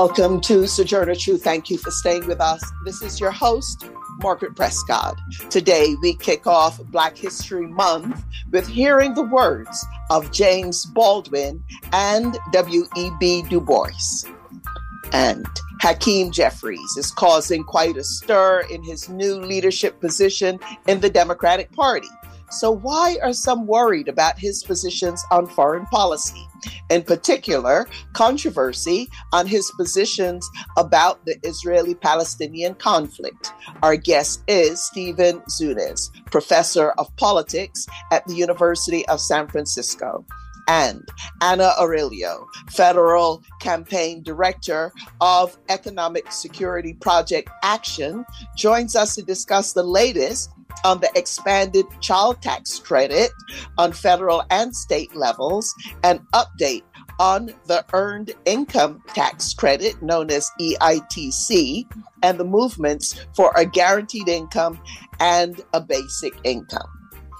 Welcome to Sojourner Truth. Thank you for staying with us. This is your host, Margaret Prescott. Today, we kick off Black History Month with hearing the words of James Baldwin and W.E.B. Du Bois. And Hakeem Jeffries is causing quite a stir in his new leadership position in the Democratic Party. So, why are some worried about his positions on foreign policy? In particular, controversy on his positions about the Israeli Palestinian conflict. Our guest is Stephen Zunes, professor of politics at the University of San Francisco and Anna Aurelio, Federal Campaign Director of Economic Security Project Action, joins us to discuss the latest on the expanded child tax credit on federal and state levels, an update on the Earned Income Tax Credit, known as EITC, and the movements for a guaranteed income and a basic income.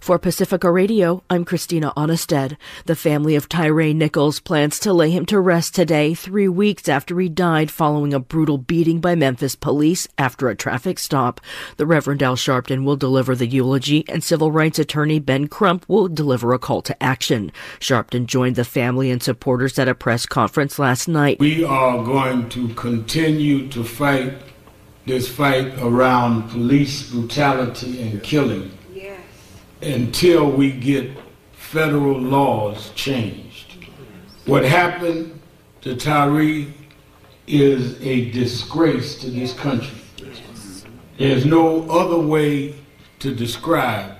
For Pacifica Radio, I'm Christina Aanestad. The family of Tyre Nichols plans to lay him to rest today, three weeks after he died following a brutal beating by Memphis police after a traffic stop. The Reverend Al Sharpton will deliver the eulogy, and civil rights attorney Ben Crump will deliver a call to action. Sharpton joined the family and supporters at a press conference last night. We are going to continue to fight this fight around police brutality and killing until we get federal laws changed. What happened to Tyree is a disgrace to this country. There's no other way to describe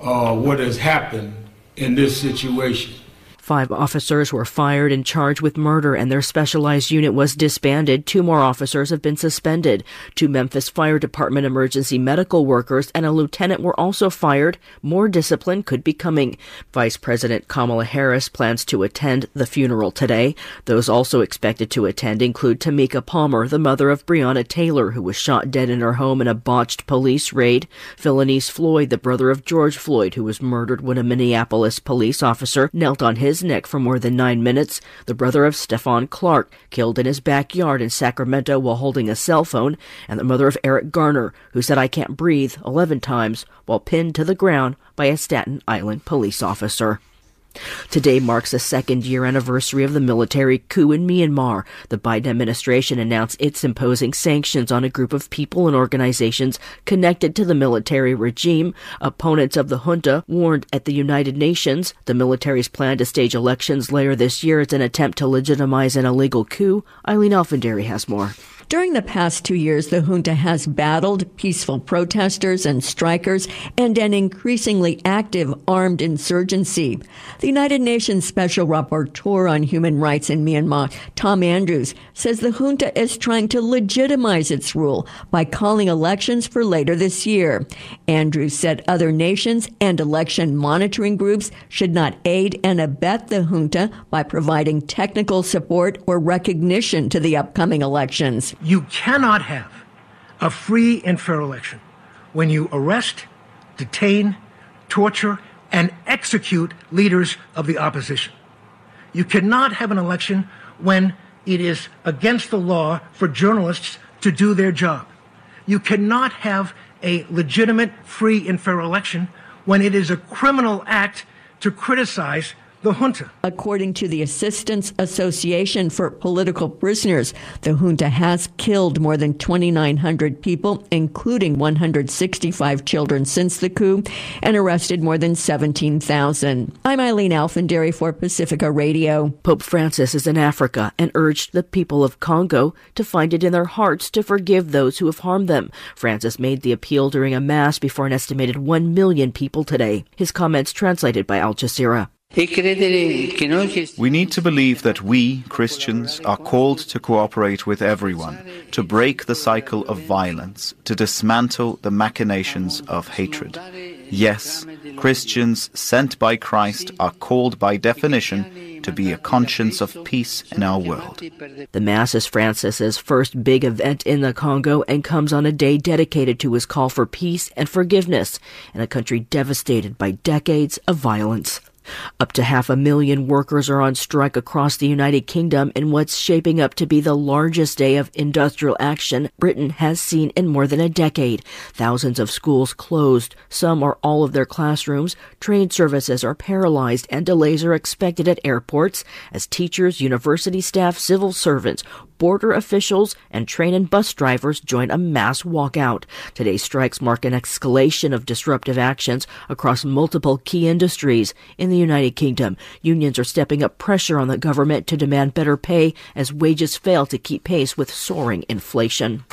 uh, what has happened in this situation. Five officers were fired and charged with murder, and their specialized unit was disbanded. Two more officers have been suspended. Two Memphis Fire Department emergency medical workers and a lieutenant were also fired. More discipline could be coming. Vice President Kamala Harris plans to attend the funeral today. Those also expected to attend include Tamika Palmer, the mother of Breonna Taylor, who was shot dead in her home in a botched police raid. Philonise Floyd, the brother of George Floyd, who was murdered when a Minneapolis police officer knelt on his his neck for more than nine minutes, the brother of Stephon Clark, killed in his backyard in Sacramento while holding a cell phone, and the mother of Eric Garner, who said, I can't breathe 11 times while pinned to the ground by a Staten Island police officer. Today marks the second year anniversary of the military coup in Myanmar. The Biden administration announced it's imposing sanctions on a group of people and organizations connected to the military regime. Opponents of the junta warned at the United Nations the military's plan to stage elections later this year is an attempt to legitimize an illegal coup. Eileen Alfandary has more. During the past two years, the junta has battled peaceful protesters and strikers and an increasingly active armed insurgency. The United Nations Special Rapporteur on Human Rights in Myanmar, Tom Andrews, says the junta is trying to legitimize its rule by calling elections for later this year. Andrews said other nations and election monitoring groups should not aid and abet the junta by providing technical support or recognition to the upcoming elections. You cannot have a free and fair election when you arrest, detain, torture, and execute leaders of the opposition. You cannot have an election when it is against the law for journalists to do their job. You cannot have a legitimate, free, and fair election when it is a criminal act to criticize the junta. According to the Assistance Association for Political Prisoners, the junta has killed more than 2,900 people, including 165 children since the coup, and arrested more than 17,000. I'm Eileen Alfandary for Pacifica Radio. Pope Francis is in Africa and urged the people of Congo to find it in their hearts to forgive those who have harmed them. Francis made the appeal during a mass before an estimated 1 million people today. His comments translated by Al Jazeera. We need to believe that we, Christians, are called to cooperate with everyone, to break the cycle of violence, to dismantle the machinations of hatred. Yes, Christians sent by Christ are called by definition to be a conscience of peace in our world. The Mass is Francis's first big event in the Congo and comes on a day dedicated to his call for peace and forgiveness in a country devastated by decades of violence. Up to half a million workers are on strike across the United Kingdom in what's shaping up to be the largest day of industrial action Britain has seen in more than a decade. Thousands of schools closed, some or all of their classrooms, train services are paralyzed, and delays are expected at airports as teachers, university staff, civil servants, border officials, and train and bus drivers join a mass walkout. Today's strikes mark an escalation of disruptive actions across multiple key industries. In the United Kingdom, unions are stepping up pressure on the government to demand better pay as wages fail to keep pace with soaring inflation.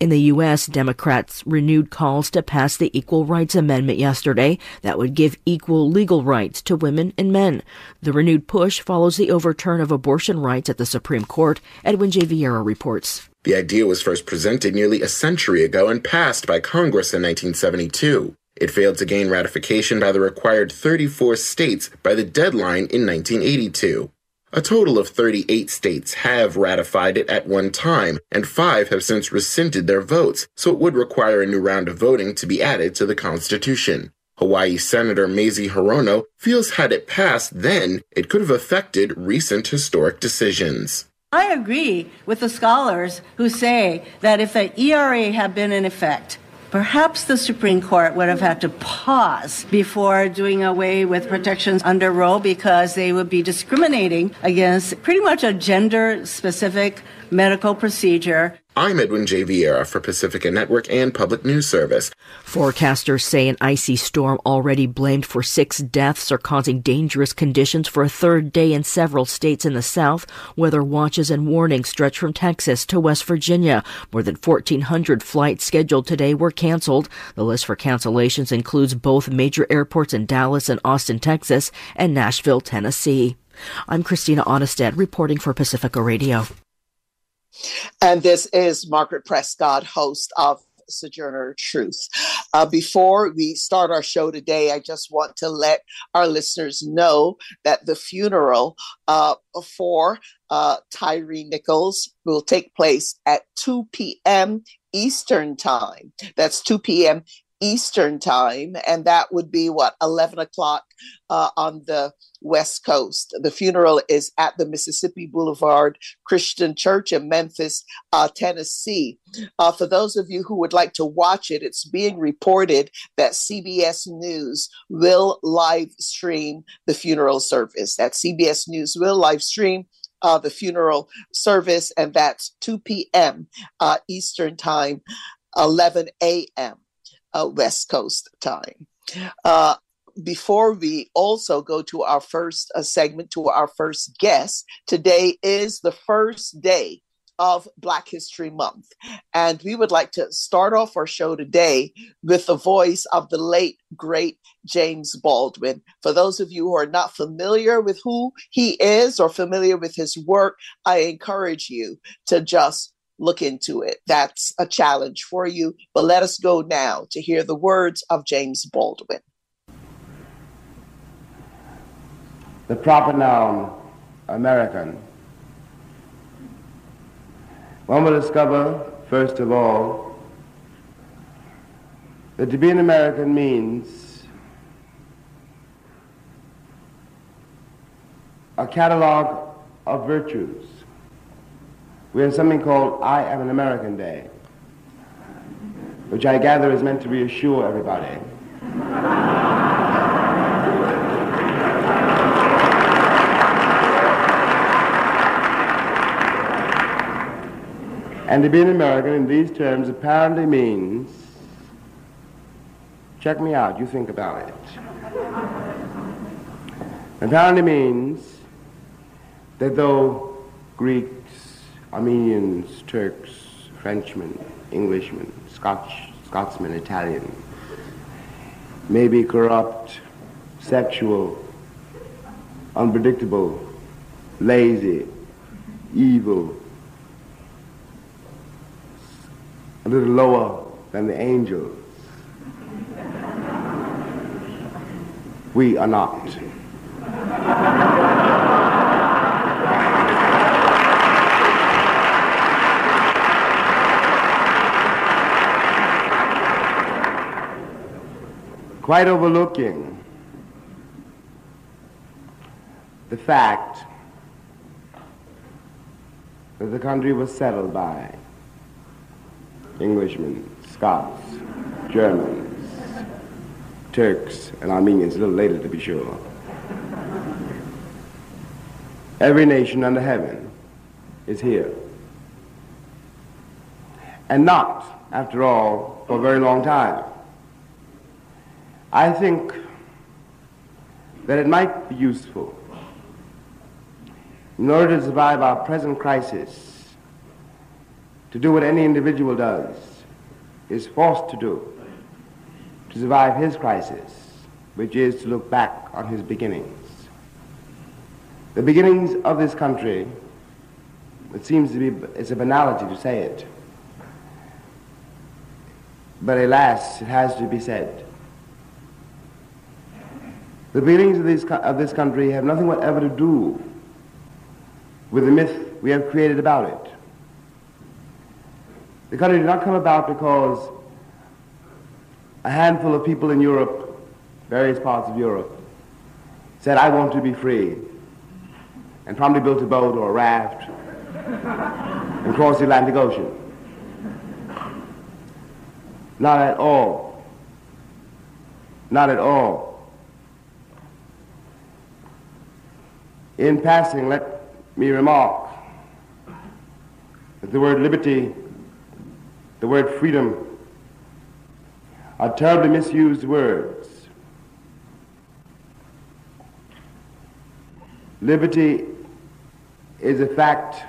In the U.S., Democrats renewed calls to pass the Equal Rights Amendment yesterday that would give equal legal rights to women and men. The renewed push follows the overturn of abortion rights at the Supreme Court. Edwin J. Viera reports. The idea was first presented nearly a century ago and passed by Congress in 1972. It failed to gain ratification by the required 34 states by the deadline in 1982. A total of 38 states have ratified it at one time, and five have since rescinded their votes, so it would require a new round of voting to be added to the Constitution. Hawaii Senator Mazie Hirono feels had it passed then, it could have affected recent historic decisions. I agree with the scholars who say that if the ERA had been in effect, Perhaps the Supreme Court would have had to pause before doing away with protections under Roe because they would be discriminating against pretty much a gender specific medical procedure. I'm Edwin J. Viera for Pacifica Network and Public News Service. Forecasters say an icy storm already blamed for six deaths are causing dangerous conditions for a third day in several states in the south. Weather watches and warnings stretch from Texas to West Virginia. More than 1,400 flights scheduled today were canceled. The list for cancellations includes both major airports in Dallas and Austin, Texas, and Nashville, Tennessee. I'm Christina Aanestad reporting for Pacifica Radio. And this is Margaret Prescott, host of Sojourner Truth. Uh, before we start our show today, I just want to let our listeners know that the funeral uh, for uh, Tyre Nichols will take place at 2 p.m. Eastern Time. That's 2 p.m. Eastern Time, and that would be what, 11 o'clock uh, on the West Coast. The funeral is at the Mississippi Boulevard Christian Church in Memphis, uh, Tennessee. Uh, for those of you who would like to watch it, it's being reported that CBS News will live stream the funeral service. That CBS News will live stream uh, the funeral service, and that's 2 p.m. Uh, Eastern Time, 11 a.m uh, West Coast time. Before we also go to our first segment, to our first guest, today is the first day of Black History Month. And we would like to start off our show today with the voice of the late, great James Baldwin. For those of you who are not familiar with who he is or familiar with his work, I encourage you to just look into it. That's a challenge for you. But let us go now to hear the words of James Baldwin. The proper noun, American. One will discover, first of all, that to be an American means a catalog of virtues we have something called I Am an American Day, which I gather is meant to reassure everybody. And to be an American in these terms apparently means, check me out, you think about it. apparently means that though Greeks, Armenians, Turks, Frenchmen, Englishmen, Scotch, Scotsmen, Italian, maybe corrupt, sexual, unpredictable, lazy, evil, a little lower than the angels. We are not. Quite overlooking the fact that the country was settled by Englishmen, Scots, Germans, Turks, and Armenians, a little later to be sure. Every nation under heaven is here. And not, after all, for a very long time. I think that it might be useful in order to survive our present crisis, to do what any individual does, is forced to do, to survive his crisis, which is to look back on his beginnings. The beginnings of this country, it seems to be, it's a banality to say it, but alas, it has to be said. The beginnings of this, of this country have nothing whatever to do with the myth we have created about it. The country did not come about because a handful of people in Europe, various parts of Europe, said, I want to be free, and promptly built a boat or a raft and crossed the Atlantic Ocean. Not at all. Not at all. In passing, let me remark that the word liberty, the word freedom, are terribly misused words. Liberty is a fact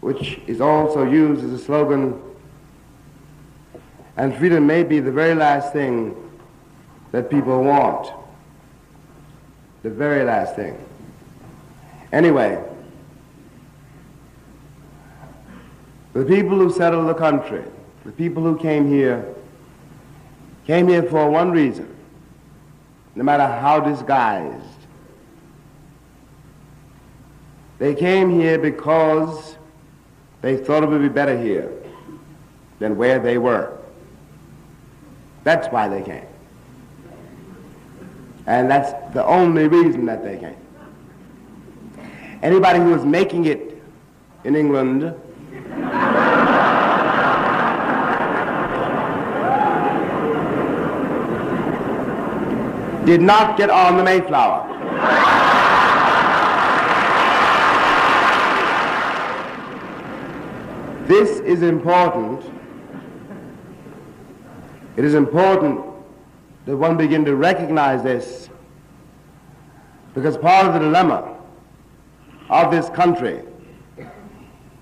which is also used as a slogan, and freedom may be the very last thing that people want. The very last thing. Anyway, The people who settled the country, the people who came here, came here for one reason, no matter how disguised. They came here because they thought it would be better here than where they were. That's why they came. And that's the only reason that they came. Anybody who was making it in England did not get on the Mayflower. this is important. It is important that one begin to recognize this because part of the dilemma of this country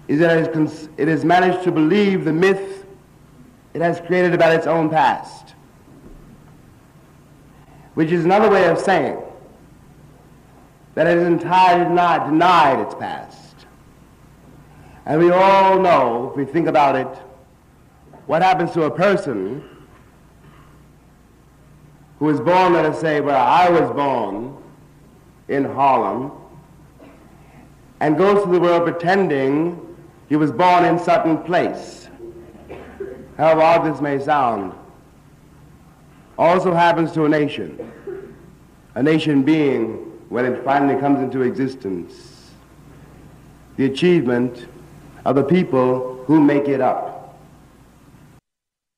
is that it has managed to believe the myth it has created about its own past which is another way of saying that it has entirely denied, denied its past. And we all know, if we think about it, what happens to a person who is born, let us say, where I was born in Harlem, and goes through the world pretending he was born in certain place. However odd this may sound, also happens to a nation. A nation being, when it finally comes into existence, the achievement of the people who make it up.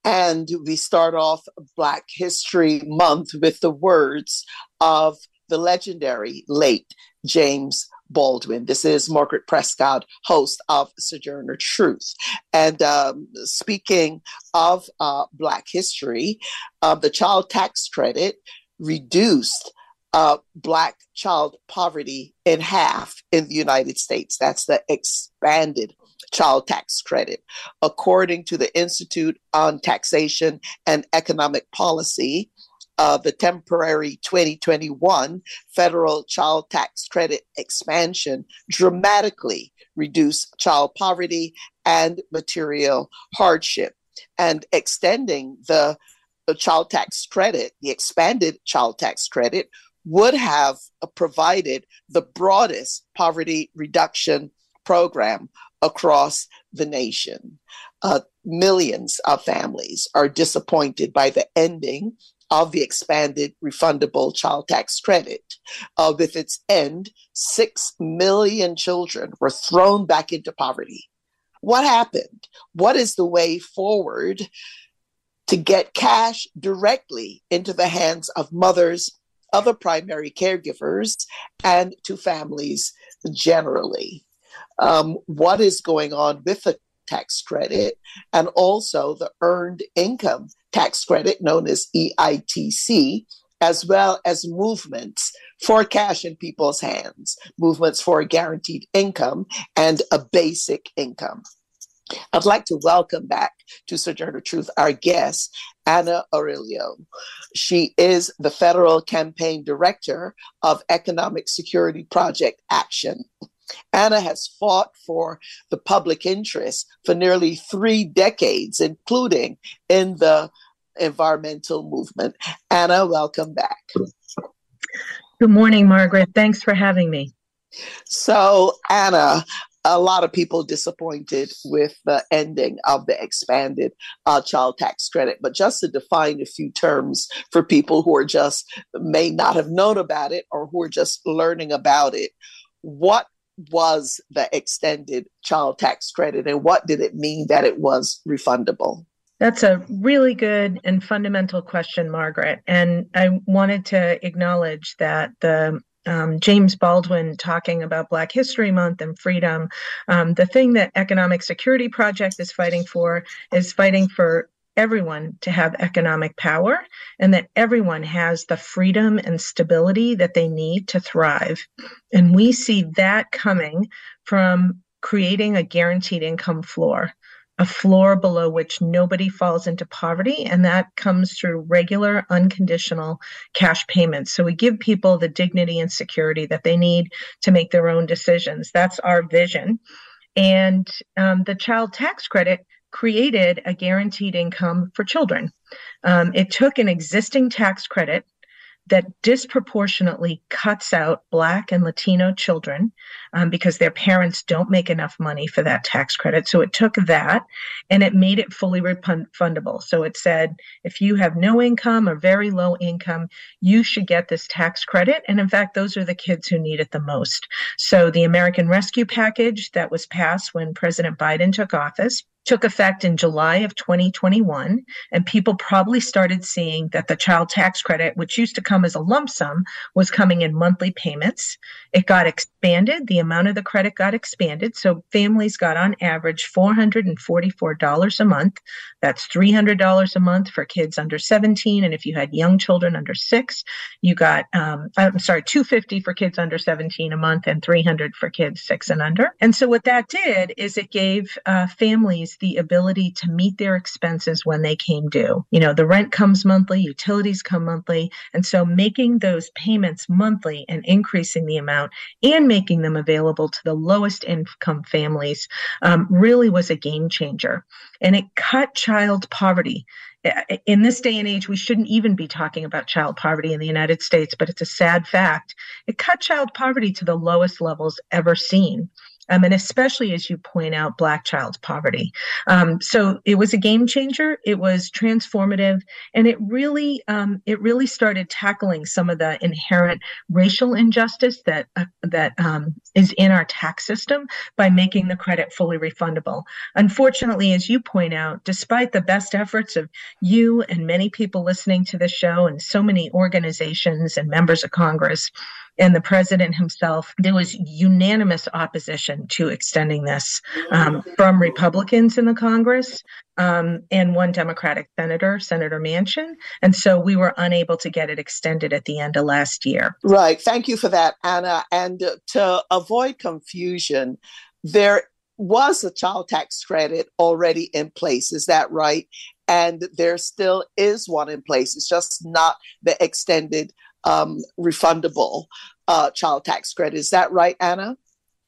And we start off Black History Month with the words of the legendary late James Baldwin. This is Margaret Prescott, host of Sojourner Truth. And um, speaking of uh, Black history, uh, the child tax credit reduced uh, Black child poverty in half in the United States. That's the expanded child tax credit. According to the Institute on Taxation and Economic Policy, uh, the temporary 2021 federal child tax credit expansion dramatically reduced child poverty and material hardship and extending the, the child tax credit, the expanded child tax credit, would have provided the broadest poverty reduction program across the nation. Uh, millions of families are disappointed by the ending of the expanded refundable child tax credit. Uh, with its end, six million children were thrown back into poverty. What happened? What is the way forward to get cash directly into the hands of mothers, other primary caregivers, and to families generally? Um, what is going on with the tax credit and also the earned income tax credit known as EITC, as well as movements for cash in people's hands, movements for a guaranteed income and a basic income. I'd like to welcome back to Sojourner Truth our guest, Anna Aurelio. She is the Federal Campaign Director of Economic Security Project Action. Anna has fought for the public interest for nearly three decades, including in the environmental movement. Anna, welcome back. Good morning, Margaret. Thanks for having me. So, Anna, a lot of people disappointed with the ending of the expanded uh, child tax credit. But just to define a few terms for people who are just may not have known about it or who are just learning about it, what was the extended child tax credit and what did it mean that it was refundable? That's a really good and fundamental question, Margaret. And I wanted to acknowledge that the um, James Baldwin talking about Black History Month and freedom. Um, the thing that Economic Security Project is fighting for is fighting for everyone to have economic power and that everyone has the freedom and stability that they need to thrive. And we see that coming from creating a guaranteed income floor a floor below which nobody falls into poverty. And that comes through regular, unconditional cash payments. So we give people the dignity and security that they need to make their own decisions. That's our vision. And um, the child tax credit created a guaranteed income for children. Um, it took an existing tax credit that disproportionately cuts out Black and Latino children um, because their parents don't make enough money for that tax credit. So it took that and it made it fully refundable. So it said if you have no income or very low income, you should get this tax credit. And in fact, those are the kids who need it the most. So the American Rescue Package that was passed when President Biden took office took effect in July of 2021, and people probably started seeing that the child tax credit, which used to come as a lump sum, was coming in monthly payments. It got expanded, the amount of the credit got expanded. So families got on average $444 a month. That's $300 a month for kids under 17. And if you had young children under six, you got, um, I'm sorry, 250 for kids under 17 a month and 300 for kids six and under. And so what that did is it gave uh, families the ability to meet their expenses when they came due. You know, the rent comes monthly, utilities come monthly. And so making those payments monthly and increasing the amount and making them available to the lowest income families um, really was a game changer. And it cut child poverty in this day and age, we shouldn't even be talking about child poverty in the United States, but it's a sad fact. It cut child poverty to the lowest levels ever seen um, and especially as you point out, Black child poverty. Um, so it was a game changer. It was transformative, and it really um, it really started tackling some of the inherent racial injustice that uh, that um, is in our tax system by making the credit fully refundable. Unfortunately, as you point out, despite the best efforts of you and many people listening to the show, and so many organizations and members of Congress and the president himself, there was unanimous opposition to extending this um, from Republicans in the Congress um, and one Democratic senator, Senator Manchin. And so we were unable to get it extended at the end of last year. Right. Thank you for that, Anna. And to avoid confusion, there was a child tax credit already in place. Is that right? and there still is one in place. It's just not the extended um, refundable uh, child tax credit. Is that right, Anna?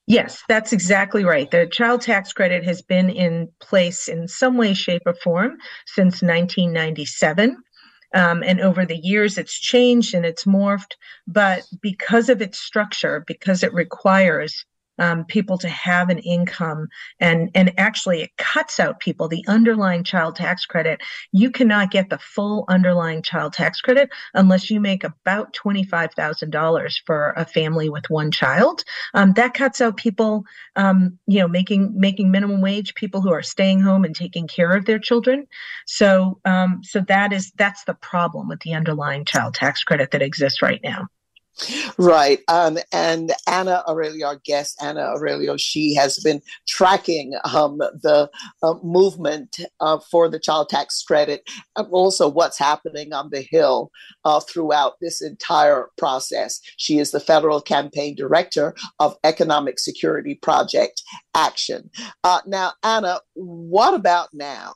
Yes, that's exactly right. The child tax credit has been in place in some way, shape, or form since 1997. Um, and over the years, it's changed and it's morphed. But because of its structure, because it requires um, people to have an income. And and actually it cuts out people the underlying child tax credit. You cannot get the full underlying child tax credit unless you make about $25000 for a family with one child. Um, that cuts out people um, you know making making minimum wage people who are staying home and taking care of their children. So um, so that is that's the problem with the underlying child tax credit that exists right now Right. Um, and Anna Aurelio, our guest, Anna Aurelio, she has been tracking um, the uh, movement uh, for the child tax credit and also what's happening on the Hill uh, throughout this entire process. She is the federal campaign director of Economic Security Project Action. Uh, now, Anna, what about now?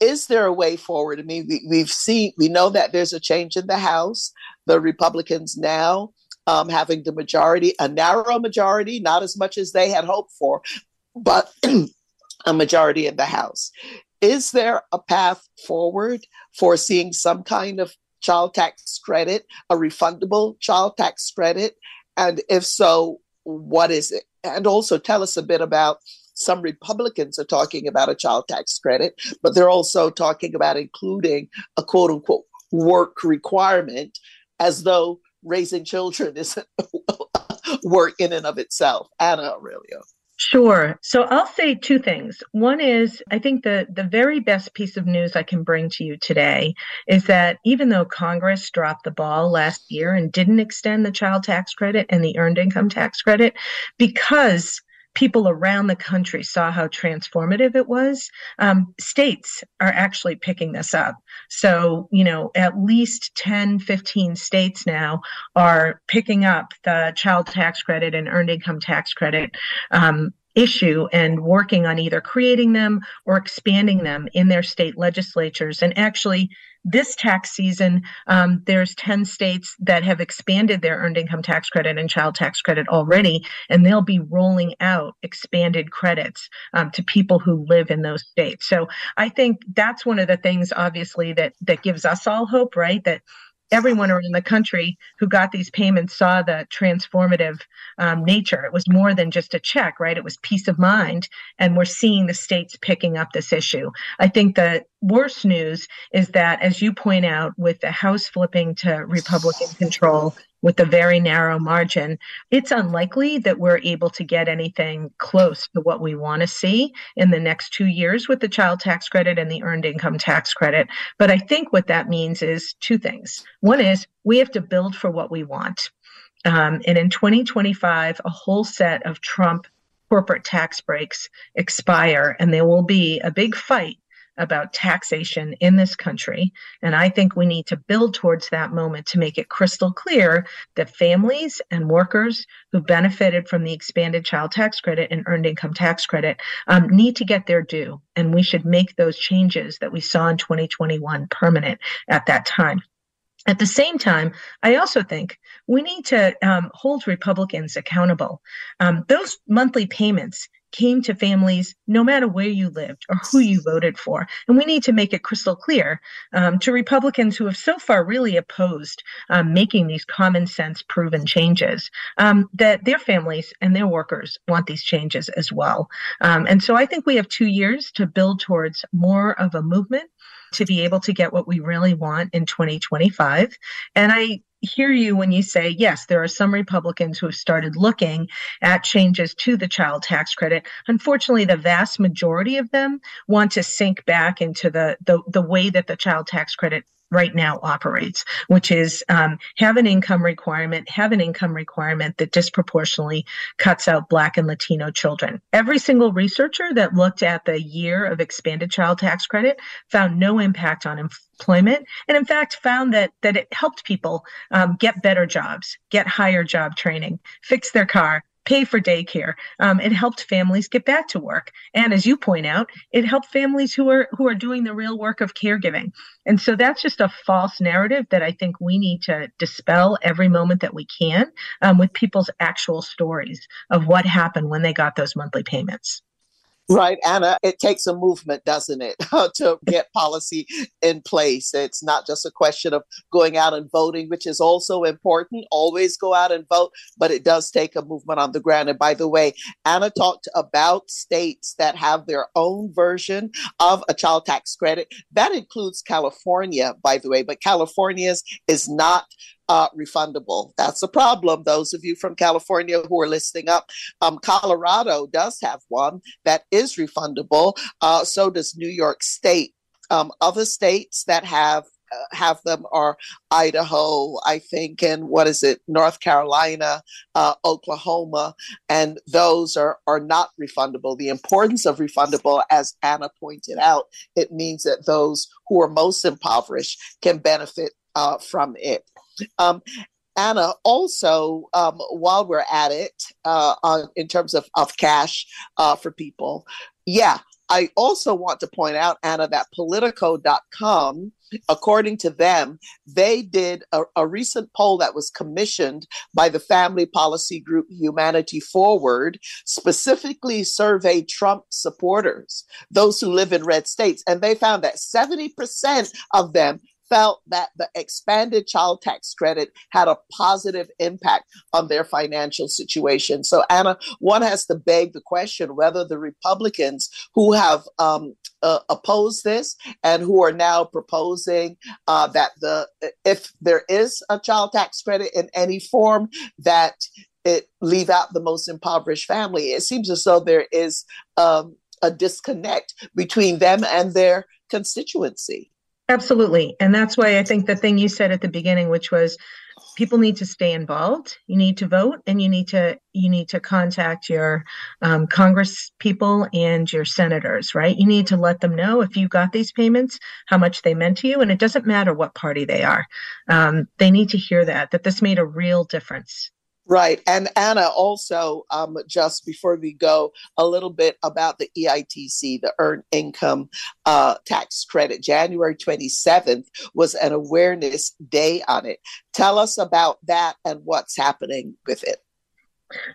is there a way forward? I mean, we, we've seen, we know that there's a change in the House. The Republicans now um, having the majority, a narrow majority, not as much as they had hoped for, but a majority in the House. Is there a path forward for seeing some kind of child tax credit, a refundable child tax credit? And if so, what is it? And also tell us a bit about some Republicans are talking about a child tax credit, but they're also talking about including a quote unquote work requirement as though raising children is work in and of itself. Anna Aurelio. Sure. So I'll say two things. One is I think the the very best piece of news I can bring to you today is that even though Congress dropped the ball last year and didn't extend the child tax credit and the earned income tax credit because people around the country saw how transformative it was. Um, states are actually picking this up. So, you know, at least 10, 15 states now are picking up the child tax credit and earned income tax credit um, issue and working on either creating them or expanding them in their state legislatures and actually this tax season, um, there's 10 states that have expanded their earned income tax credit and child tax credit already, and they'll be rolling out expanded credits um, to people who live in those states. So I think that's one of the things, obviously, that that gives us all hope, right? That everyone around the country who got these payments saw the transformative um, nature. It was more than just a check, right? It was peace of mind. And we're seeing the states picking up this issue. I think the worst news is that, as you point out, with the House flipping to Republican control, with a very narrow margin, it's unlikely that we're able to get anything close to what we want to see in the next two years with the child tax credit and the earned income tax credit. But I think what that means is two things. One is we have to build for what we want. Um, and in 2025, a whole set of Trump corporate tax breaks expire, and there will be a big fight about taxation in this country. And I think we need to build towards that moment to make it crystal clear that families and workers who benefited from the expanded child tax credit and earned income tax credit um, need to get their due. And we should make those changes that we saw in 2021 permanent at that time. At the same time, I also think we need to um, hold Republicans accountable. Um, those monthly payments came to families no matter where you lived or who you voted for. And we need to make it crystal clear um, to Republicans who have so far really opposed um, making these common sense proven changes um, that their families and their workers want these changes as well. Um, and so I think we have two years to build towards more of a movement to be able to get what we really want in 2025. And I hear you when you say, yes, there are some Republicans who have started looking at changes to the child tax credit. Unfortunately, the vast majority of them want to sink back into the, the, the way that the child tax credit right now operates, which is um, have an income requirement, have an income requirement that disproportionately cuts out Black and Latino children. Every single researcher that looked at the year of expanded child tax credit found no impact on employment, and in fact found that that it helped people um, get better jobs, get higher job training, fix their car, pay for daycare. Um, it helped families get back to work, and as you point out, it helped families who are who are doing the real work of caregiving. And so that's just a false narrative that I think we need to dispel every moment that we can um, with people's actual stories of what happened when they got those monthly payments. Right, Anna, it takes a movement, doesn't it, to get policy in place. It's not just a question of going out and voting, which is also important. Always go out and vote, but it does take a movement on the ground. And by the way, Anna talked about states that have their own version of a child tax credit. That includes California, by the way, but California's is not uh, refundable. That's a problem. Those of you from California who are listening up, um, Colorado does have one that is refundable. Uh, so does New York State. Um, other states that have uh, have them are Idaho, I think, and what is it, North Carolina, uh, Oklahoma, and those are are not refundable. The importance of refundable, as Anna pointed out, it means that those who are most impoverished can benefit uh, from it. Um, Anna, also, um, while we're at it, uh, on, in terms of, of cash uh, for people, yeah, I also want to point out, Anna, that Politico.com, according to them, they did a, a, recent poll that was commissioned by the family policy group Humanity Forward, specifically surveyed Trump supporters, those who live in red states. And they found that 70% of them felt that the expanded child tax credit had a positive impact on their financial situation. So, Anna, one has to beg the question whether the Republicans who have um, uh, opposed this and who are now proposing uh, that the if there is a child tax credit in any form that it leave out the most impoverished family. It seems as though there is um, a disconnect between them and their constituency. Absolutely. And that's why I think the thing you said at the beginning, which was people need to stay involved. You need to vote and you need to you need to contact your um, congress people and your senators right? You need to let them know if you got these payments how much they meant to you. And it doesn't matter what party they are. Um, they need to hear that that this made a real difference Right. And Anna, also, um, just before we go, a little bit about the EITC, the Earned Income uh, Tax Credit. January 27th was an awareness day on it. Tell us about that and what's happening with it.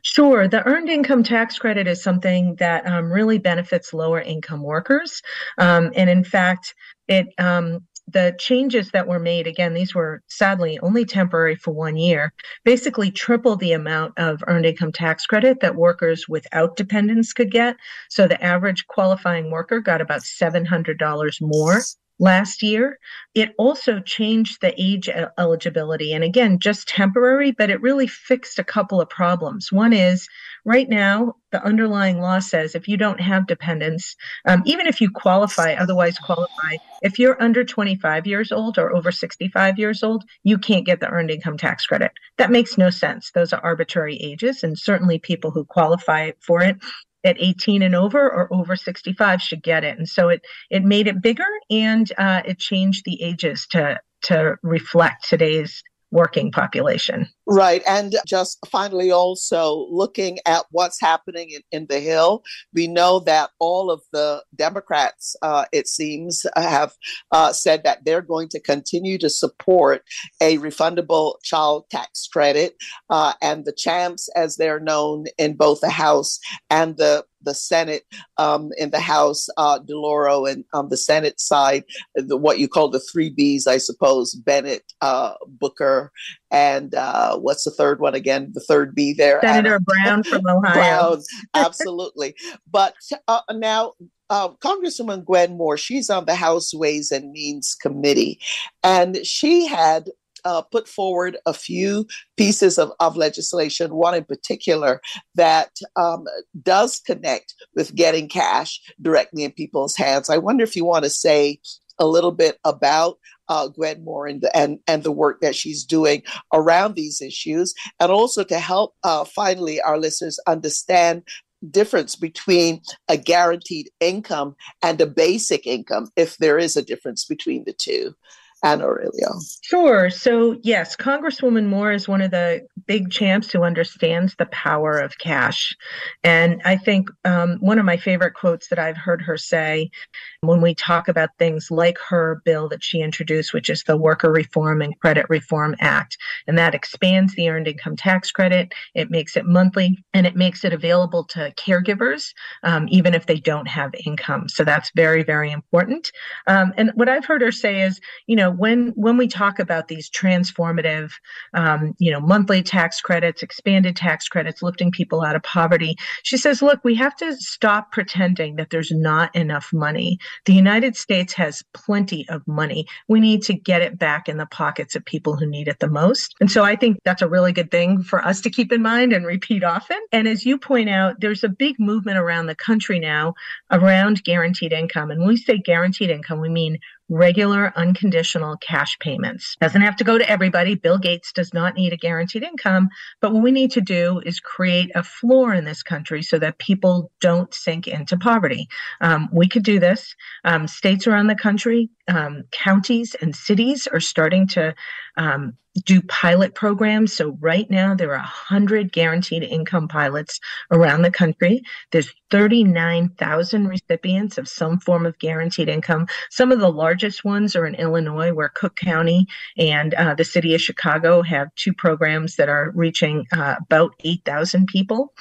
Sure. The earned income tax credit is something that um, really benefits lower income workers. Um, and in fact, it um, the changes that were made, again, these were sadly only temporary for one year, basically triple the amount of earned income tax credit that workers without dependents could get. So the average qualifying worker got about $700 more last year. It also changed the age eligibility. And again, just temporary, but it really fixed a couple of problems. One is right now, the underlying law says if you don't have dependents, um, even if you qualify, otherwise qualify, if you're under 25 years old or over 65 years old, you can't get the earned income tax credit. That makes no sense. Those are arbitrary ages, and certainly people who qualify for it at 18 and over or over 65 should get it. And so it it made it bigger and uh, it changed the ages to to reflect today's working population. Right. And just finally, also looking at what's happening in, in the Hill, we know that all of the Democrats, uh, it seems, have uh, said that they're going to continue to support a refundable child tax credit. Uh, and the champs, as they're known in both the House and the the Senate um, in the House, uh, DeLauro, and on the Senate side, the, what you call the three Bs, I suppose, Bennet, uh, Booker, and uh, what's the third one again? The third B there, Senator Brown from Ohio. Brown, absolutely. but uh, now uh, Congresswoman Gwen Moore, she's on the House Ways and Means Committee, and she had uh, put forward a few pieces of, of legislation, one in particular that um, does connect with getting cash directly in people's hands. I wonder if you want to say a little bit about uh, Gwen Moore and and, and the work that she's doing around these issues, and also to help uh, finally our listeners understand difference between a guaranteed income and a basic income, if there is a difference between the two. Anna Aurelio. Sure. So, yes, Congresswoman Moore is one of the big champs who understands the power of cash. And I think um, one of my favorite quotes that I've heard her say when we talk about things like her bill that she introduced, which is the Worker Relief and Credit Reform Act, and that expands the earned income tax credit, it makes it monthly, and it makes it available to caregivers, um, even if they don't have income. So that's very, very important. Um, and what I've heard her say is, you know, when when we talk about these transformative, um, you know, monthly tax credits, expanded tax credits, lifting people out of poverty, she says, look, we have to stop pretending that there's not enough money. The United States has plenty of money. We need to get it back in the pockets of people who need it the most. And so I think that's a really good thing for us to keep in mind and repeat often. And as you point out, there's a big movement around the country now around guaranteed income. And when we say guaranteed income, we mean regular unconditional cash payments. Doesn't have to go to everybody. Bill Gates does not need a guaranteed income. But what we need to do is create a floor in this country so that people don't sink into poverty. Um, we could do this. Um, states around the country, um, counties and cities are starting to um, do pilot programs. So right now there are 100 guaranteed income pilots around the country. There's 39,000 recipients of some form of guaranteed income. Some of the largest ones are in Illinois, where Cook County and uh, the city of Chicago have two programs that are reaching uh, about 8,000 people.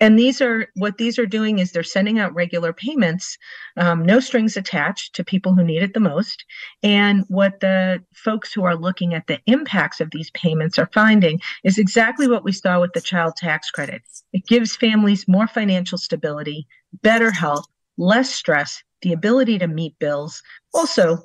And these are what these are doing is they're sending out regular payments, um, no strings attached to people who need it the most. And what the folks who are looking at the impacts of these payments are finding is exactly what we saw with the child tax credit. It gives families more financial stability, better health, less stress, the ability to meet bills. Also,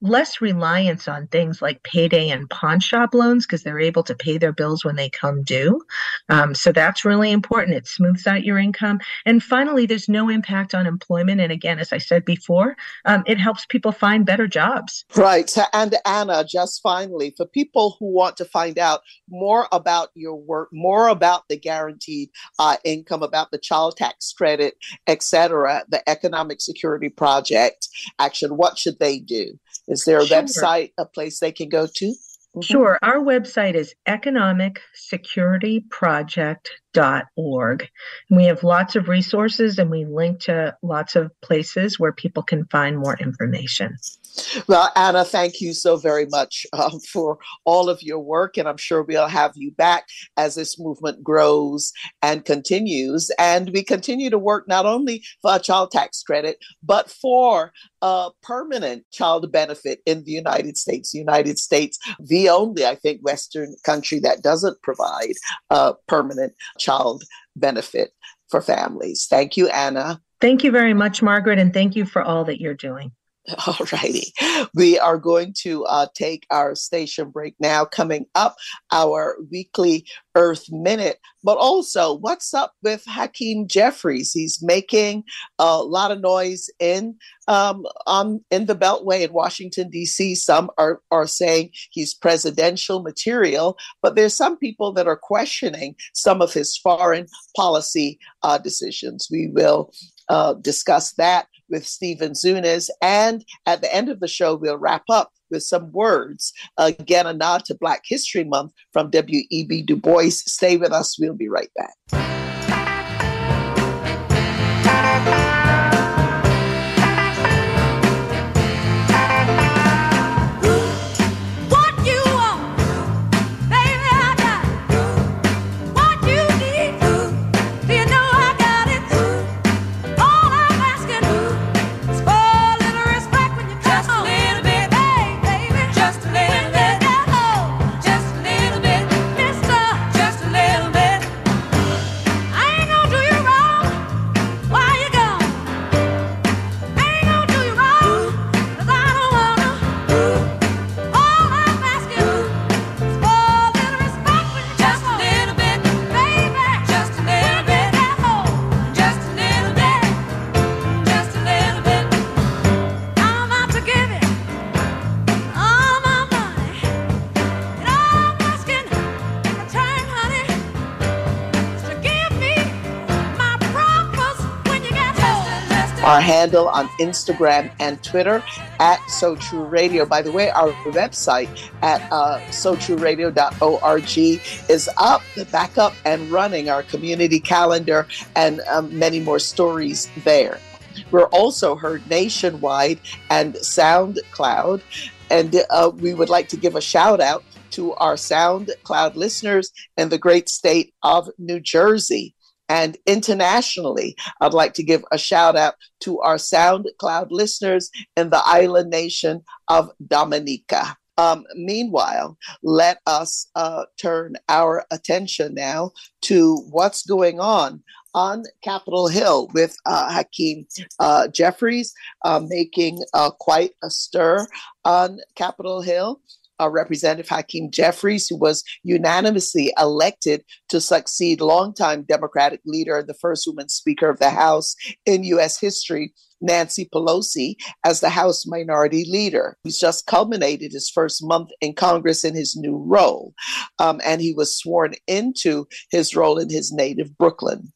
less reliance on things like payday and pawn shop loans because they're able to pay their bills when they come due. Um, so that's really important. It smooths out your income. And finally, there's no impact on employment. And again, as I said before, um, it helps people find better jobs. Right. And Anna, just finally, for people who want to find out more about your work, more about the guaranteed uh, income, about the child tax credit, etc., the Economic Security Project action, what should they do? Is there a sure. website, a place they can go to? Mm-hmm. Sure. Our website is economicsecurityproject.org. And we have lots of resources and we link to lots of places where people can find more information. Well, Anna, thank you so very much um, for all of your work. And I'm sure we'll have you back as this movement grows and continues. And we continue to work not only for a child tax credit, but for a permanent child benefit in the United States. The United States, the only, I think, Western country that doesn't provide a permanent child benefit for families. Thank you, Anna. Thank you very much, Margaret, and thank you for all that you're doing. All righty. We are going to uh, take our station break now. Coming up, our weekly Earth Minute, but also what's up with Hakeem Jeffries? He's making a lot of noise in um, on in the Beltway in Washington D.C. Some are are saying he's presidential material, but there's some people that are questioning some of his foreign policy uh, decisions. We will uh, discuss that with Stephen Zunes. And at the end of the show, we'll wrap up with some words. Again, a nod to Black History Month from W.E.B. Du Bois. Stay with us. We'll be right back. Our handle on Instagram and Twitter at So True Radio. By the way, our website at uh, SoTrueRadio.org is up, back up and running. Our community calendar and um, many more stories there. We're also heard nationwide and SoundCloud. And uh, we would like to give a shout out to our SoundCloud listeners in the great state of New Jersey. And internationally, I'd like to give a shout out to our SoundCloud listeners in the island nation of Dominica. Um, meanwhile, let us uh, turn our attention now to what's going on on Capitol Hill with uh, Hakeem uh, Jeffries uh, making uh, quite a stir on Capitol Hill. Uh, Representative Hakeem Jeffries, who was unanimously elected to succeed longtime Democratic leader and the first woman Speaker of the House in U.S. history, Nancy Pelosi as the House Minority Leader. He's just culminated his first month in Congress in his new role, um, and he was sworn into his role in his native Brooklyn.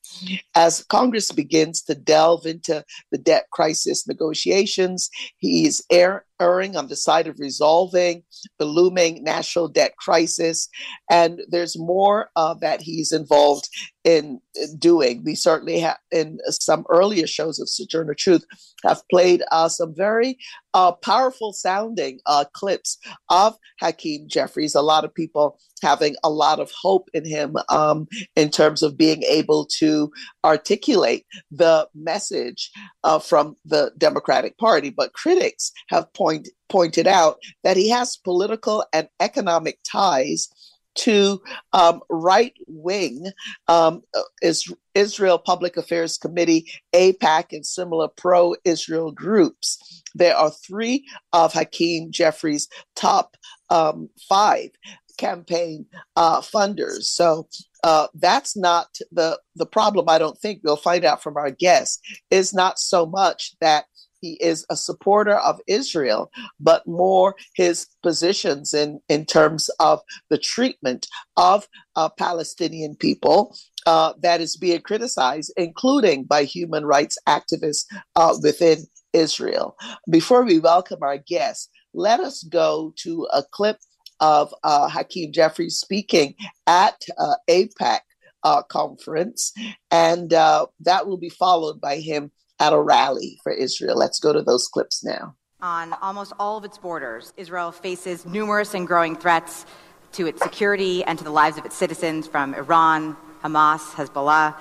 As Congress begins to delve into the debt crisis negotiations, he's air, erring on the side of resolving the looming national debt crisis. And there's more uh, that he's involved in doing. We certainly have, in some earlier shows of Sojourner Truth, have played uh, some very uh, powerful sounding uh, clips of Hakeem Jeffries. A lot of people having a lot of hope in him um, in terms of being able to articulate the message uh, from the Democratic Party. But critics have point, pointed out that he has political and economic ties to um, right wing um, is Israel Public Affairs Committee, AIPAC, and similar pro Israel groups. There are three of Hakeem Jeffries' top um, five campaign uh, funders. So uh, that's not the the problem. I don't think we'll find out from our guest is not so much that he is a supporter of Israel, but more his positions in, in terms of the treatment of uh, Palestinian people uh, that is being criticized, including by human rights activists uh, within Israel. Before we welcome our guests, let us go to a clip of uh, Hakeem Jeffries speaking at uh, AIPAC uh, conference, and uh, that will be followed by him at a rally for Israel. Let's go to those clips now. On almost all of its borders, Israel faces numerous and growing threats to its security and to the lives of its citizens from Iran, Hamas, Hezbollah.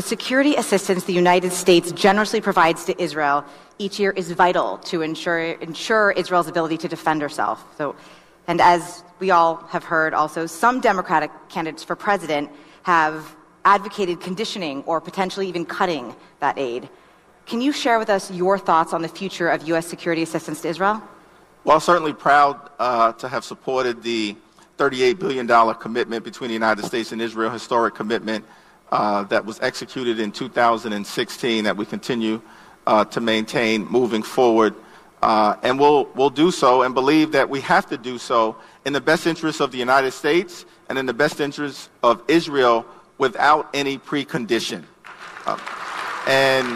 The security assistance the United States generously provides to Israel each year is vital to ensure, ensure Israel's ability to defend herself. So, and as we all have heard also, some Democratic candidates for president have advocated conditioning or potentially even cutting that aid. Can you share with us your thoughts on the future of U.S. security assistance to Israel? Well, certainly proud uh, to have supported the $38 billion commitment between the United States and Israel, historic commitment uh, that was executed in 2016 that we continue uh, to maintain moving forward. Uh, and we'll, we'll do so and believe that we have to do so in the best interest of the United States and in the best interest of Israel without any precondition. Uh, and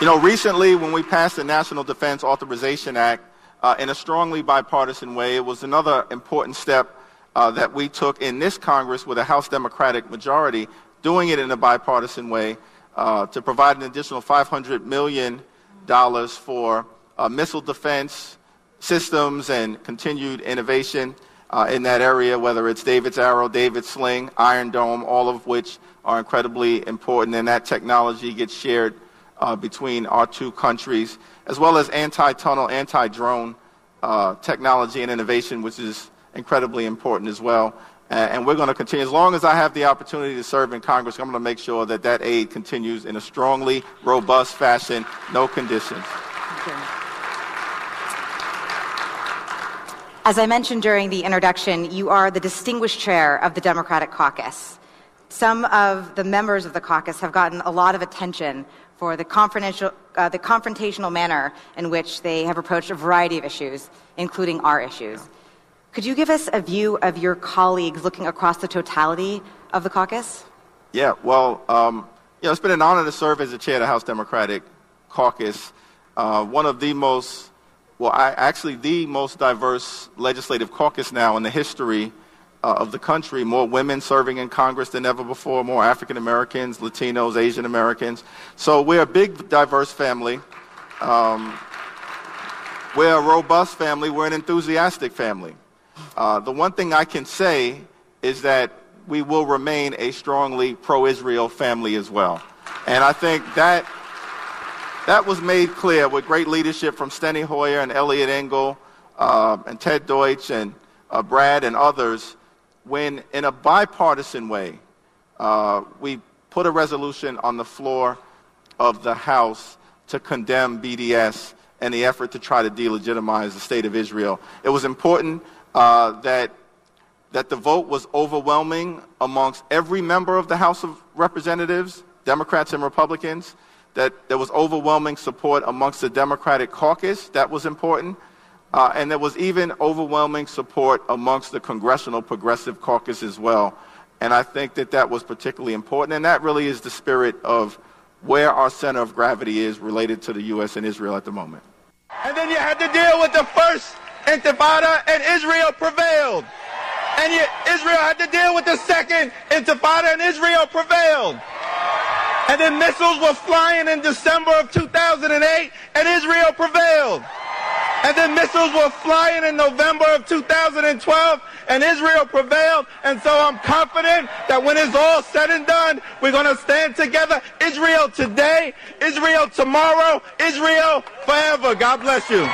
you know, recently when we passed the National Defense Authorization Act uh, in a strongly bipartisan way, it was another important step uh, that we took in this Congress with a House Democratic majority, doing it in a bipartisan way uh, to provide an additional $500 million for uh, missile defense systems and continued innovation uh, in that area, whether it's David's Arrow, David's Sling, Iron Dome, all of which are incredibly important, and that technology gets shared uh, between our two countries, as well as anti-tunnel, anti-drone uh, technology and innovation, which is incredibly important as well. and we're going to continue. As long as I have the opportunity to serve in Congress, I'm going to make sure that that aid continues in a strongly robust fashion, no conditions. As I mentioned during the introduction, you are the distinguished chair of the Democratic caucus. Some of the members of the caucus have gotten a lot of attention for the, confrontational, uh, the confrontational manner in which they have approached a variety of issues, including our issues. Could you give us a view of your colleagues looking across the totality of the caucus? Yeah, well, um, you know, it's been an honor to serve as the chair of the House Democratic Caucus, uh, one of the most, well, I, actually the most diverse legislative caucus now in the history uh, of the country. More women serving in Congress than ever before, more African Americans, Latinos, Asian Americans. So we're a big, diverse family. Um, we're a robust family. We're an enthusiastic family. Uh, the one thing I can say is that we will remain a strongly pro-Israel family as well. And I think that that was made clear with great leadership from Steny Hoyer and Eliot Engel uh, and Ted Deutch and uh, Brad and others when, in a bipartisan way, uh, we put a resolution on the floor of the House to condemn BDS and the effort to try to delegitimize the state of Israel. It was important uh, that that the vote was overwhelming amongst every member of the House of Representatives, Democrats and Republicans, that there was overwhelming support amongst the Democratic caucus. That was important. Uh, and there was even overwhelming support amongst the Congressional Progressive Caucus as well. And I think that that was particularly important. And that really is the spirit of where our center of gravity is related to the U.S. and Israel at the moment. And then you had to deal with the first intifada, and Israel prevailed. And yet Israel had to deal with the second intifada, and Israel prevailed. And then missiles were flying in December of 2008, and Israel prevailed. And then missiles were flying in November of 2012, and Israel prevailed. And so I'm confident that when it's all said and done, we're going to stand together. Israel today, Israel tomorrow, Israel forever. God bless you.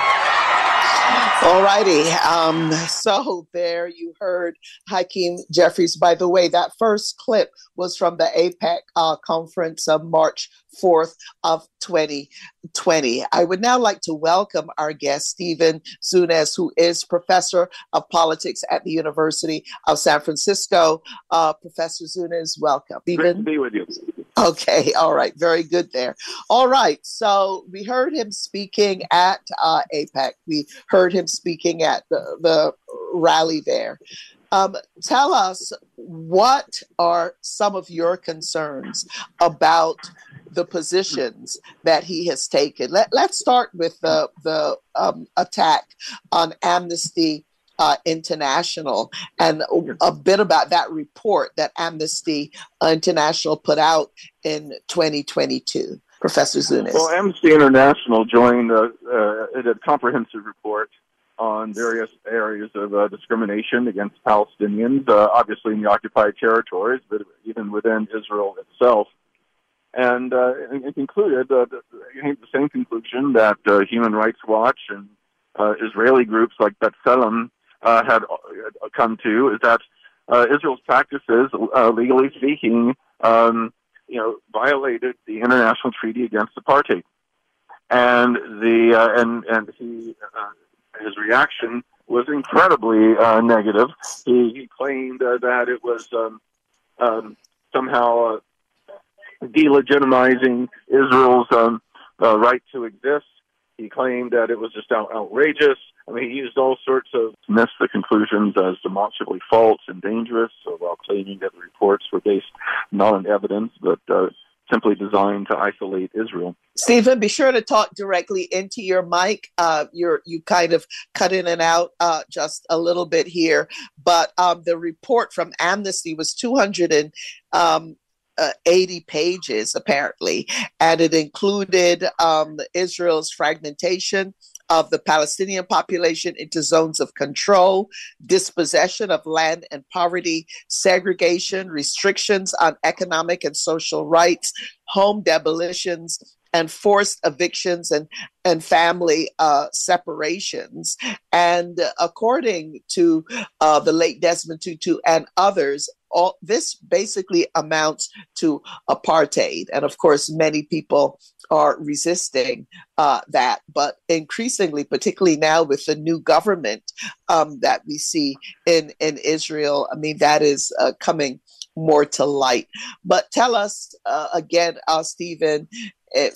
All righty. Um, so there you heard Hakeem Jeffries. By the way, that first clip was from the AIPAC uh, conference of March 4th of 2020. I would now like to welcome our guest, Stephen Zunes, who is professor of politics at the University of San Francisco. Uh, professor Zunes, welcome. Stephen. Great to be with you. Okay, all right, very good there. All right, so we heard him speaking at uh, AIPAC. We heard him speaking at the, the rally there. Um, tell us what are some of your concerns about the positions that he has taken. Let, let's start with the, the um, attack on Amnesty uh, International and a bit about that report that Amnesty International put out in 2022. Professor Zunes. Well, Amnesty International joined a, uh, a comprehensive report on various areas of uh, discrimination against Palestinians, uh, obviously in the occupied territories, but even within Israel itself. And uh, it concluded uh, the same conclusion that uh, Human Rights Watch and uh, Israeli groups like B'Tselem uh, had uh, come to is that uh, Israel's practices, uh, legally speaking, um, you know, violated the international treaty against apartheid, and the uh, and and he uh, his reaction was incredibly uh, negative. He, he claimed that it was um, um, somehow delegitimizing Israel's um, right to exist. He claimed that it was just out- outrageous. I mean, he used all sorts of missed the conclusions as demonstrably false and dangerous, so while claiming that the reports were based not on evidence, but uh, simply designed to isolate Israel. Stephen, be sure to talk directly into your mic. Uh, you're you kind of cut in and out uh, just a little bit here, but um, the report from Amnesty was 200 and um, uh, 80 pages apparently, and it included um, Israel's fragmentation of the Palestinian population into zones of control, dispossession of land and poverty, segregation, restrictions on economic and social rights, home demolitions, and forced evictions and and family uh, separations. And according to uh, the late Desmond Tutu and others, all this basically amounts to apartheid. And of course, many people are resisting uh, that. But increasingly, particularly now with the new government um, that we see in, in Israel, I mean, that is uh, coming more to light. But tell us uh, again, uh, Stephen,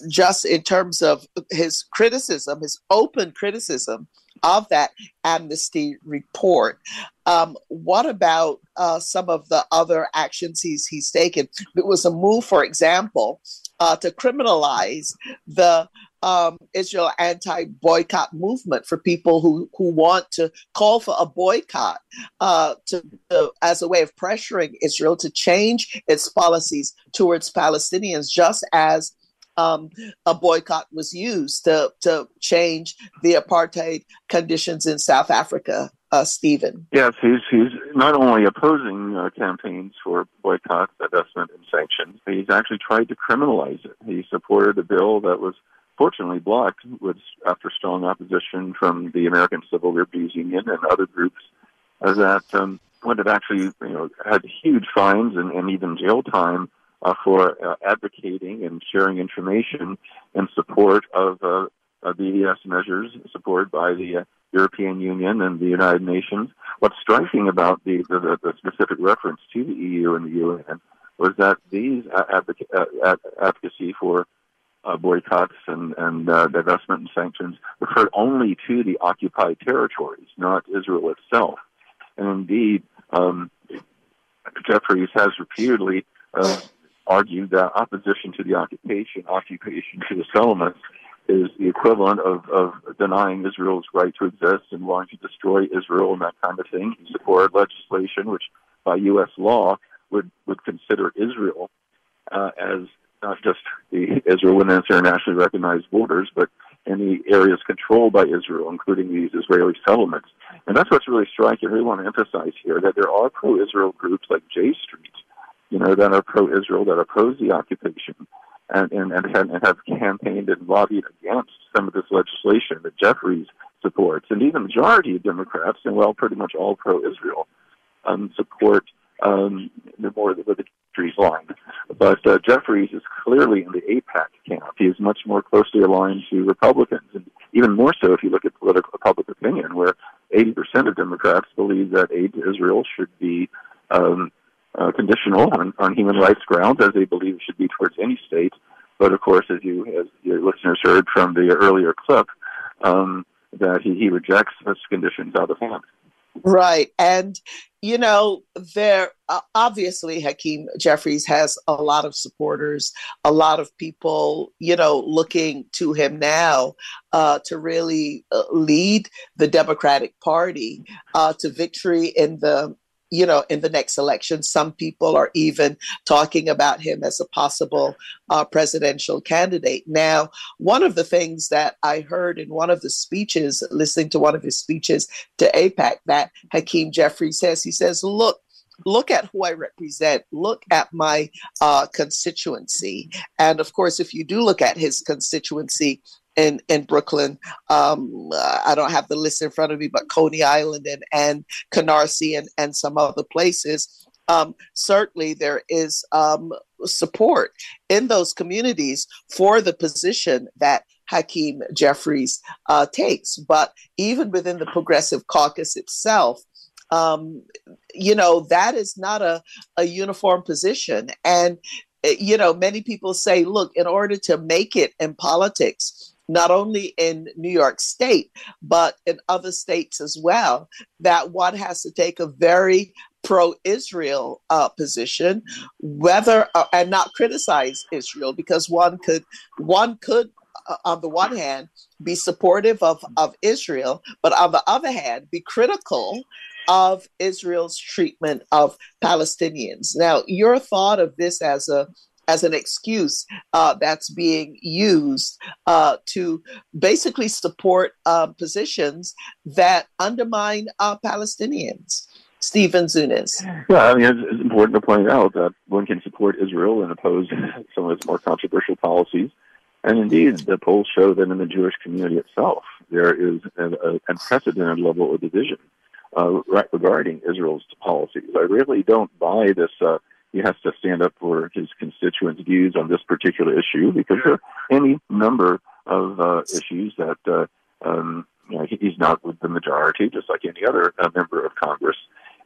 just in terms of his criticism, his open criticism of that amnesty report. Um, what about uh, some of the other actions he's he's taken? It was a move, for example, uh, to criminalize the um, Israel anti-boycott movement for people who who want to call for a boycott uh, to, to, as a way of pressuring Israel to change its policies towards Palestinians, just as um, a boycott was used to to change the apartheid conditions in South Africa. Uh, Stephen. Yes, he's he's not only opposing uh, campaigns for boycott, divestment, and sanctions, he's actually tried to criminalize it. He supported a bill that was fortunately blocked was after strong opposition from the American Civil Liberties Union and other groups, as that um, would have actually you know had huge fines and, and even jail time uh, for uh, advocating and sharing information in support of uh, BDS measures supported by the uh, European Union and the United Nations. What's striking about the, the, the specific reference to the EU and the UN was that these uh, advocacy for uh, boycotts and, and uh, divestment and sanctions referred only to the occupied territories, not Israel itself. And indeed, um, Jeffries has repeatedly uh, argued that opposition to the occupation, occupation to the settlements, is the equivalent of, of denying Israel's right to exist and wanting to destroy Israel and that kind of thing. He supported legislation which, by U.S. law, would, would consider Israel uh, as not just the Israel within its internationally recognized borders, but any areas controlled by Israel, including these Israeli settlements. And that's what's really striking. I really want to emphasize here that there are pro-Israel groups like J Street, you know, that are pro-Israel, that oppose the occupation, and, and, and, have, and have campaigned and lobbied against some of this legislation that Jeffries supports. And even the majority of Democrats, and well, pretty much all pro-Israel, um, support um, the more the, the Jeffries line. But uh, Jeffries is clearly in the AIPAC camp. He is much more closely aligned to Republicans, and even more so if you look at political public opinion, where 80% of Democrats believe that aid to Israel should be um, uh, conditional on, on human rights grounds, as they believe it should be towards any state. But of course, as you as your listeners heard from the earlier clip, um, that he, he rejects those conditions out of hand. Right. And, you know, there uh, obviously Hakeem Jeffries has a lot of supporters, a lot of people, you know, looking to him now uh, to really uh, lead the Democratic Party uh, to victory in the you know, in the next election. Some people are even talking about him as a possible uh, presidential candidate. Now, one of the things that I heard in one of the speeches, listening to one of his speeches to AIPAC, that Hakeem Jeffrey says, he says, look, look at who I represent, look at my uh, constituency. And of course, if you do look at his constituency, in in Brooklyn. Um, I don't have the list in front of me, but Coney Island and and Canarsie and and some other places. Um, certainly, there is um, support in those communities for the position that Hakeem Jeffries uh, takes. But even within the Progressive Caucus itself, um, you know, that is not a, a uniform position. And, eh, you know, many people say, look, in order to make it in politics, not only in New York State, but in other states as well, that one has to take a very pro Israel uh, position, whether uh, and not criticize Israel, because one could one could uh, on the one hand be supportive of, of Israel, but on the other hand be critical of Israel's treatment of Palestinians. Now, your thought of this as a as an excuse uh, that's being used uh, to basically support uh, positions that undermine Palestinians. Stephen Zunes. Yeah, I mean, it's, it's, important to point out that one can support Israel and oppose some of its more controversial policies. And indeed, the polls show that in the Jewish community itself, there is an unprecedented level of division uh, regarding Israel's policies. I really don't buy this uh, he has to stand up for his constituents' views on this particular issue because there are any number of uh, issues that uh, um, you know, he's not with the majority, just like any other uh, member of Congress.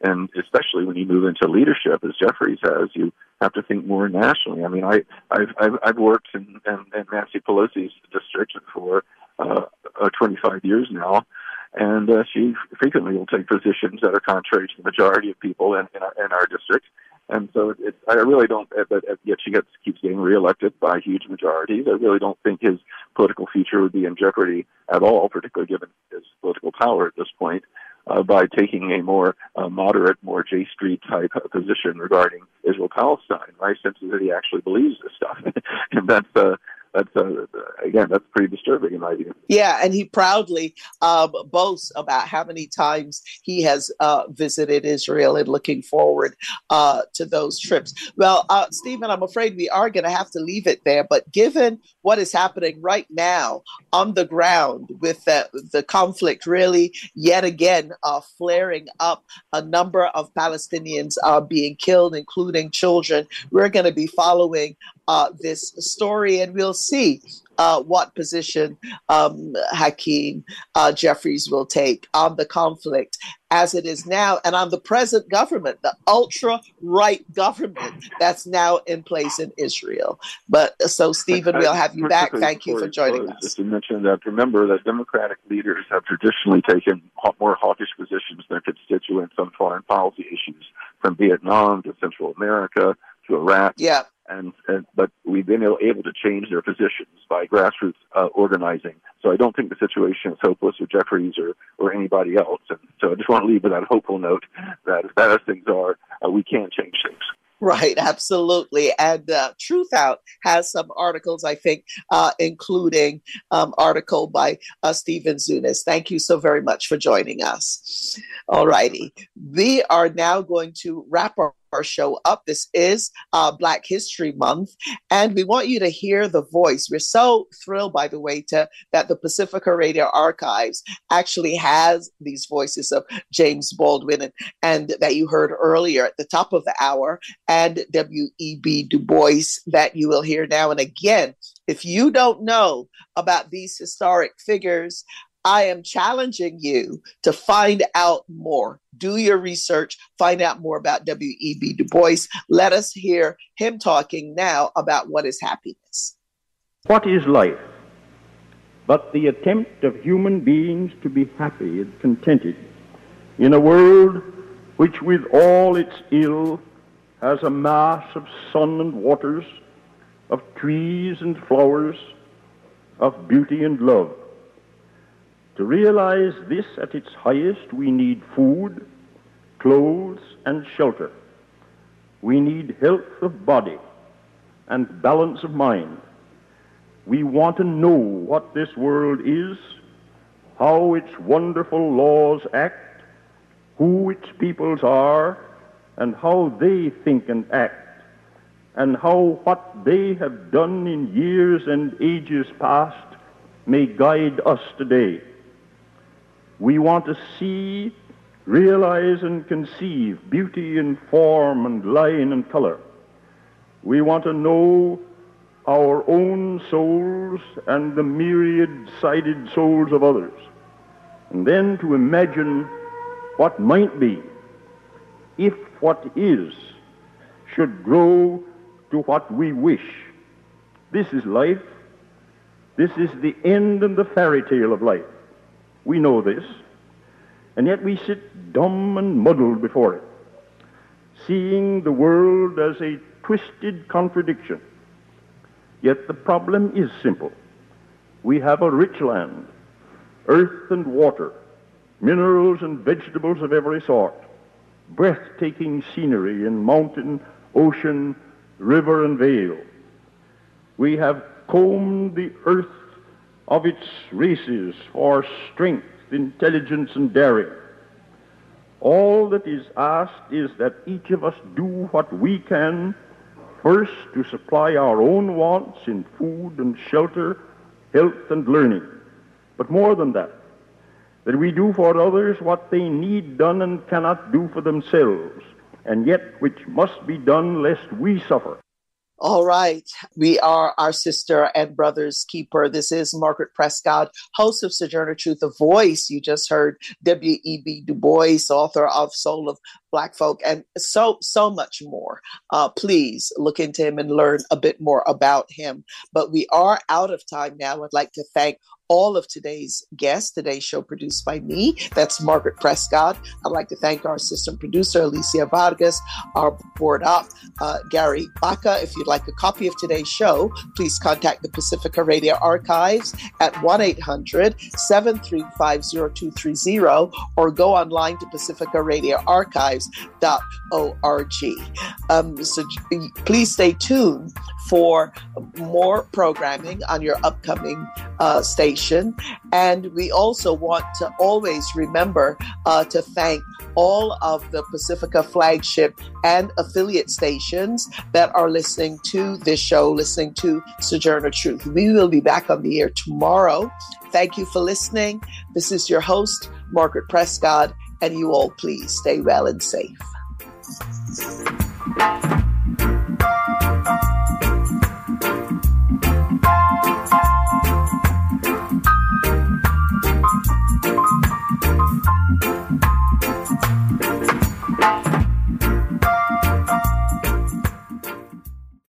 And especially when you move into leadership, as Jeffries has, you have to think more nationally. I mean, I I've I've, I've worked in, in, in Nancy Pelosi's district for uh, uh, 25 years now, and uh, she frequently will take positions that are contrary to the majority of people in in our, in our district. And so it's, I really don't, but yet she gets, keeps getting reelected by huge majorities. I really don't think his political future would be in jeopardy at all, particularly given his political power at this point uh, by taking a more uh, moderate, more J Street type position regarding Israel Palestine. My sense is that he actually believes this stuff, and that's uh, that's uh, again that's pretty disturbing in my view. Yeah, and he proudly um, boasts about how many times he has uh, visited Israel and looking forward uh, to those trips. Well, uh, Stephen, I'm afraid we are going to have to leave it there. But given what is happening right now on the ground with the, the conflict really yet again uh, flaring up, a number of Palestinians are being killed, including children. We're going to be following uh, this story, and we'll see uh, what position um, Hakeem uh, Jeffries will take on the conflict as it is now and on the present government, the ultra right government that's now in place in Israel. But uh, so, Stephen, we'll have you back. Thank you for joining us. Just to mention that, remember that Democratic leaders have traditionally taken more hawkish positions than constituents on foreign policy issues, from Vietnam to Central America to Iraq. Yeah and, and but we've been able to change their positions by grassroots uh, organizing. So I don't think the situation is hopeless with Jeffries or or anybody else. And so I just want to leave with that hopeful note that as bad as things are, uh, we can change things. Right, absolutely. And uh, Truthout has some articles, I think, uh, including um, article by uh, Stephen Zunes. Thank you so very much for joining us. All righty. We are now going to wrap our our show up. This is uh, Black History Month, and we want you to hear the voice. We're so thrilled, by the way, to that the Pacifica Radio Archives actually has these voices of James Baldwin and, and that you heard earlier at the top of the hour, and W.E.B. Du Bois that you will hear now. And again, if you don't know about these historic figures, I am challenging you to find out more. Do your research, find out more about W.E.B. Du Bois. Let us hear him talking now about what is happiness. What is life but the attempt of human beings to be happy and contented in a world which, with all its ill, has a mass of sun and waters, of trees and flowers, of beauty and love? To realize this at its highest, we need food, clothes, and shelter. We need health of body and balance of mind. We want to know what this world is, how its wonderful laws act, who its peoples are, and how they think and act, and how what they have done in years and ages past may guide us today. We want to see, realize, and conceive beauty in form and line and color. We want to know our own souls and the myriad sided souls of others. And then to imagine what might be if what is should grow to what we wish. This is life. This is the end and the fairy tale of life. We know this, and yet we sit dumb and muddled before it, seeing the world as a twisted contradiction. Yet the problem is simple. We have a rich land, earth and water, minerals and vegetables of every sort, breathtaking scenery in mountain, ocean, river, and vale. We have combed the earth of its races for strength, intelligence, and daring. All that is asked is that each of us do what we can first to supply our own wants in food and shelter, health and learning. But more than that, that we do for others what they need done and cannot do for themselves, and yet which must be done lest we suffer. All right. We are our sister and brother's keeper. This is Margaret Prescott, host of Sojourner Truth, a voice. You just heard W.E.B. Du Bois, author of Soul of Black folk, and so, so much more. Uh, please look into him and learn a bit more about him. But we are out of time now. I'd like to thank all of today's guests. Today's show produced by me. That's Margaret Prescott. I'd like to thank our assistant producer, Alicia Vargas, our board up, uh, Gary Baca. If you'd like a copy of today's show, please contact the Pacifica Radio Archives at 1 800 735 0230 or go online to pacificaradioarchives.org. Um, so please stay tuned for more programming on your upcoming uh, station. And we also want to always remember uh, to thank all of the Pacifica flagship and affiliate stations that are listening to this show, listening to Sojourner Truth. We will be back on the air tomorrow. Thank you for listening. This is your host, Margaret Prescott, and you all please stay well and safe.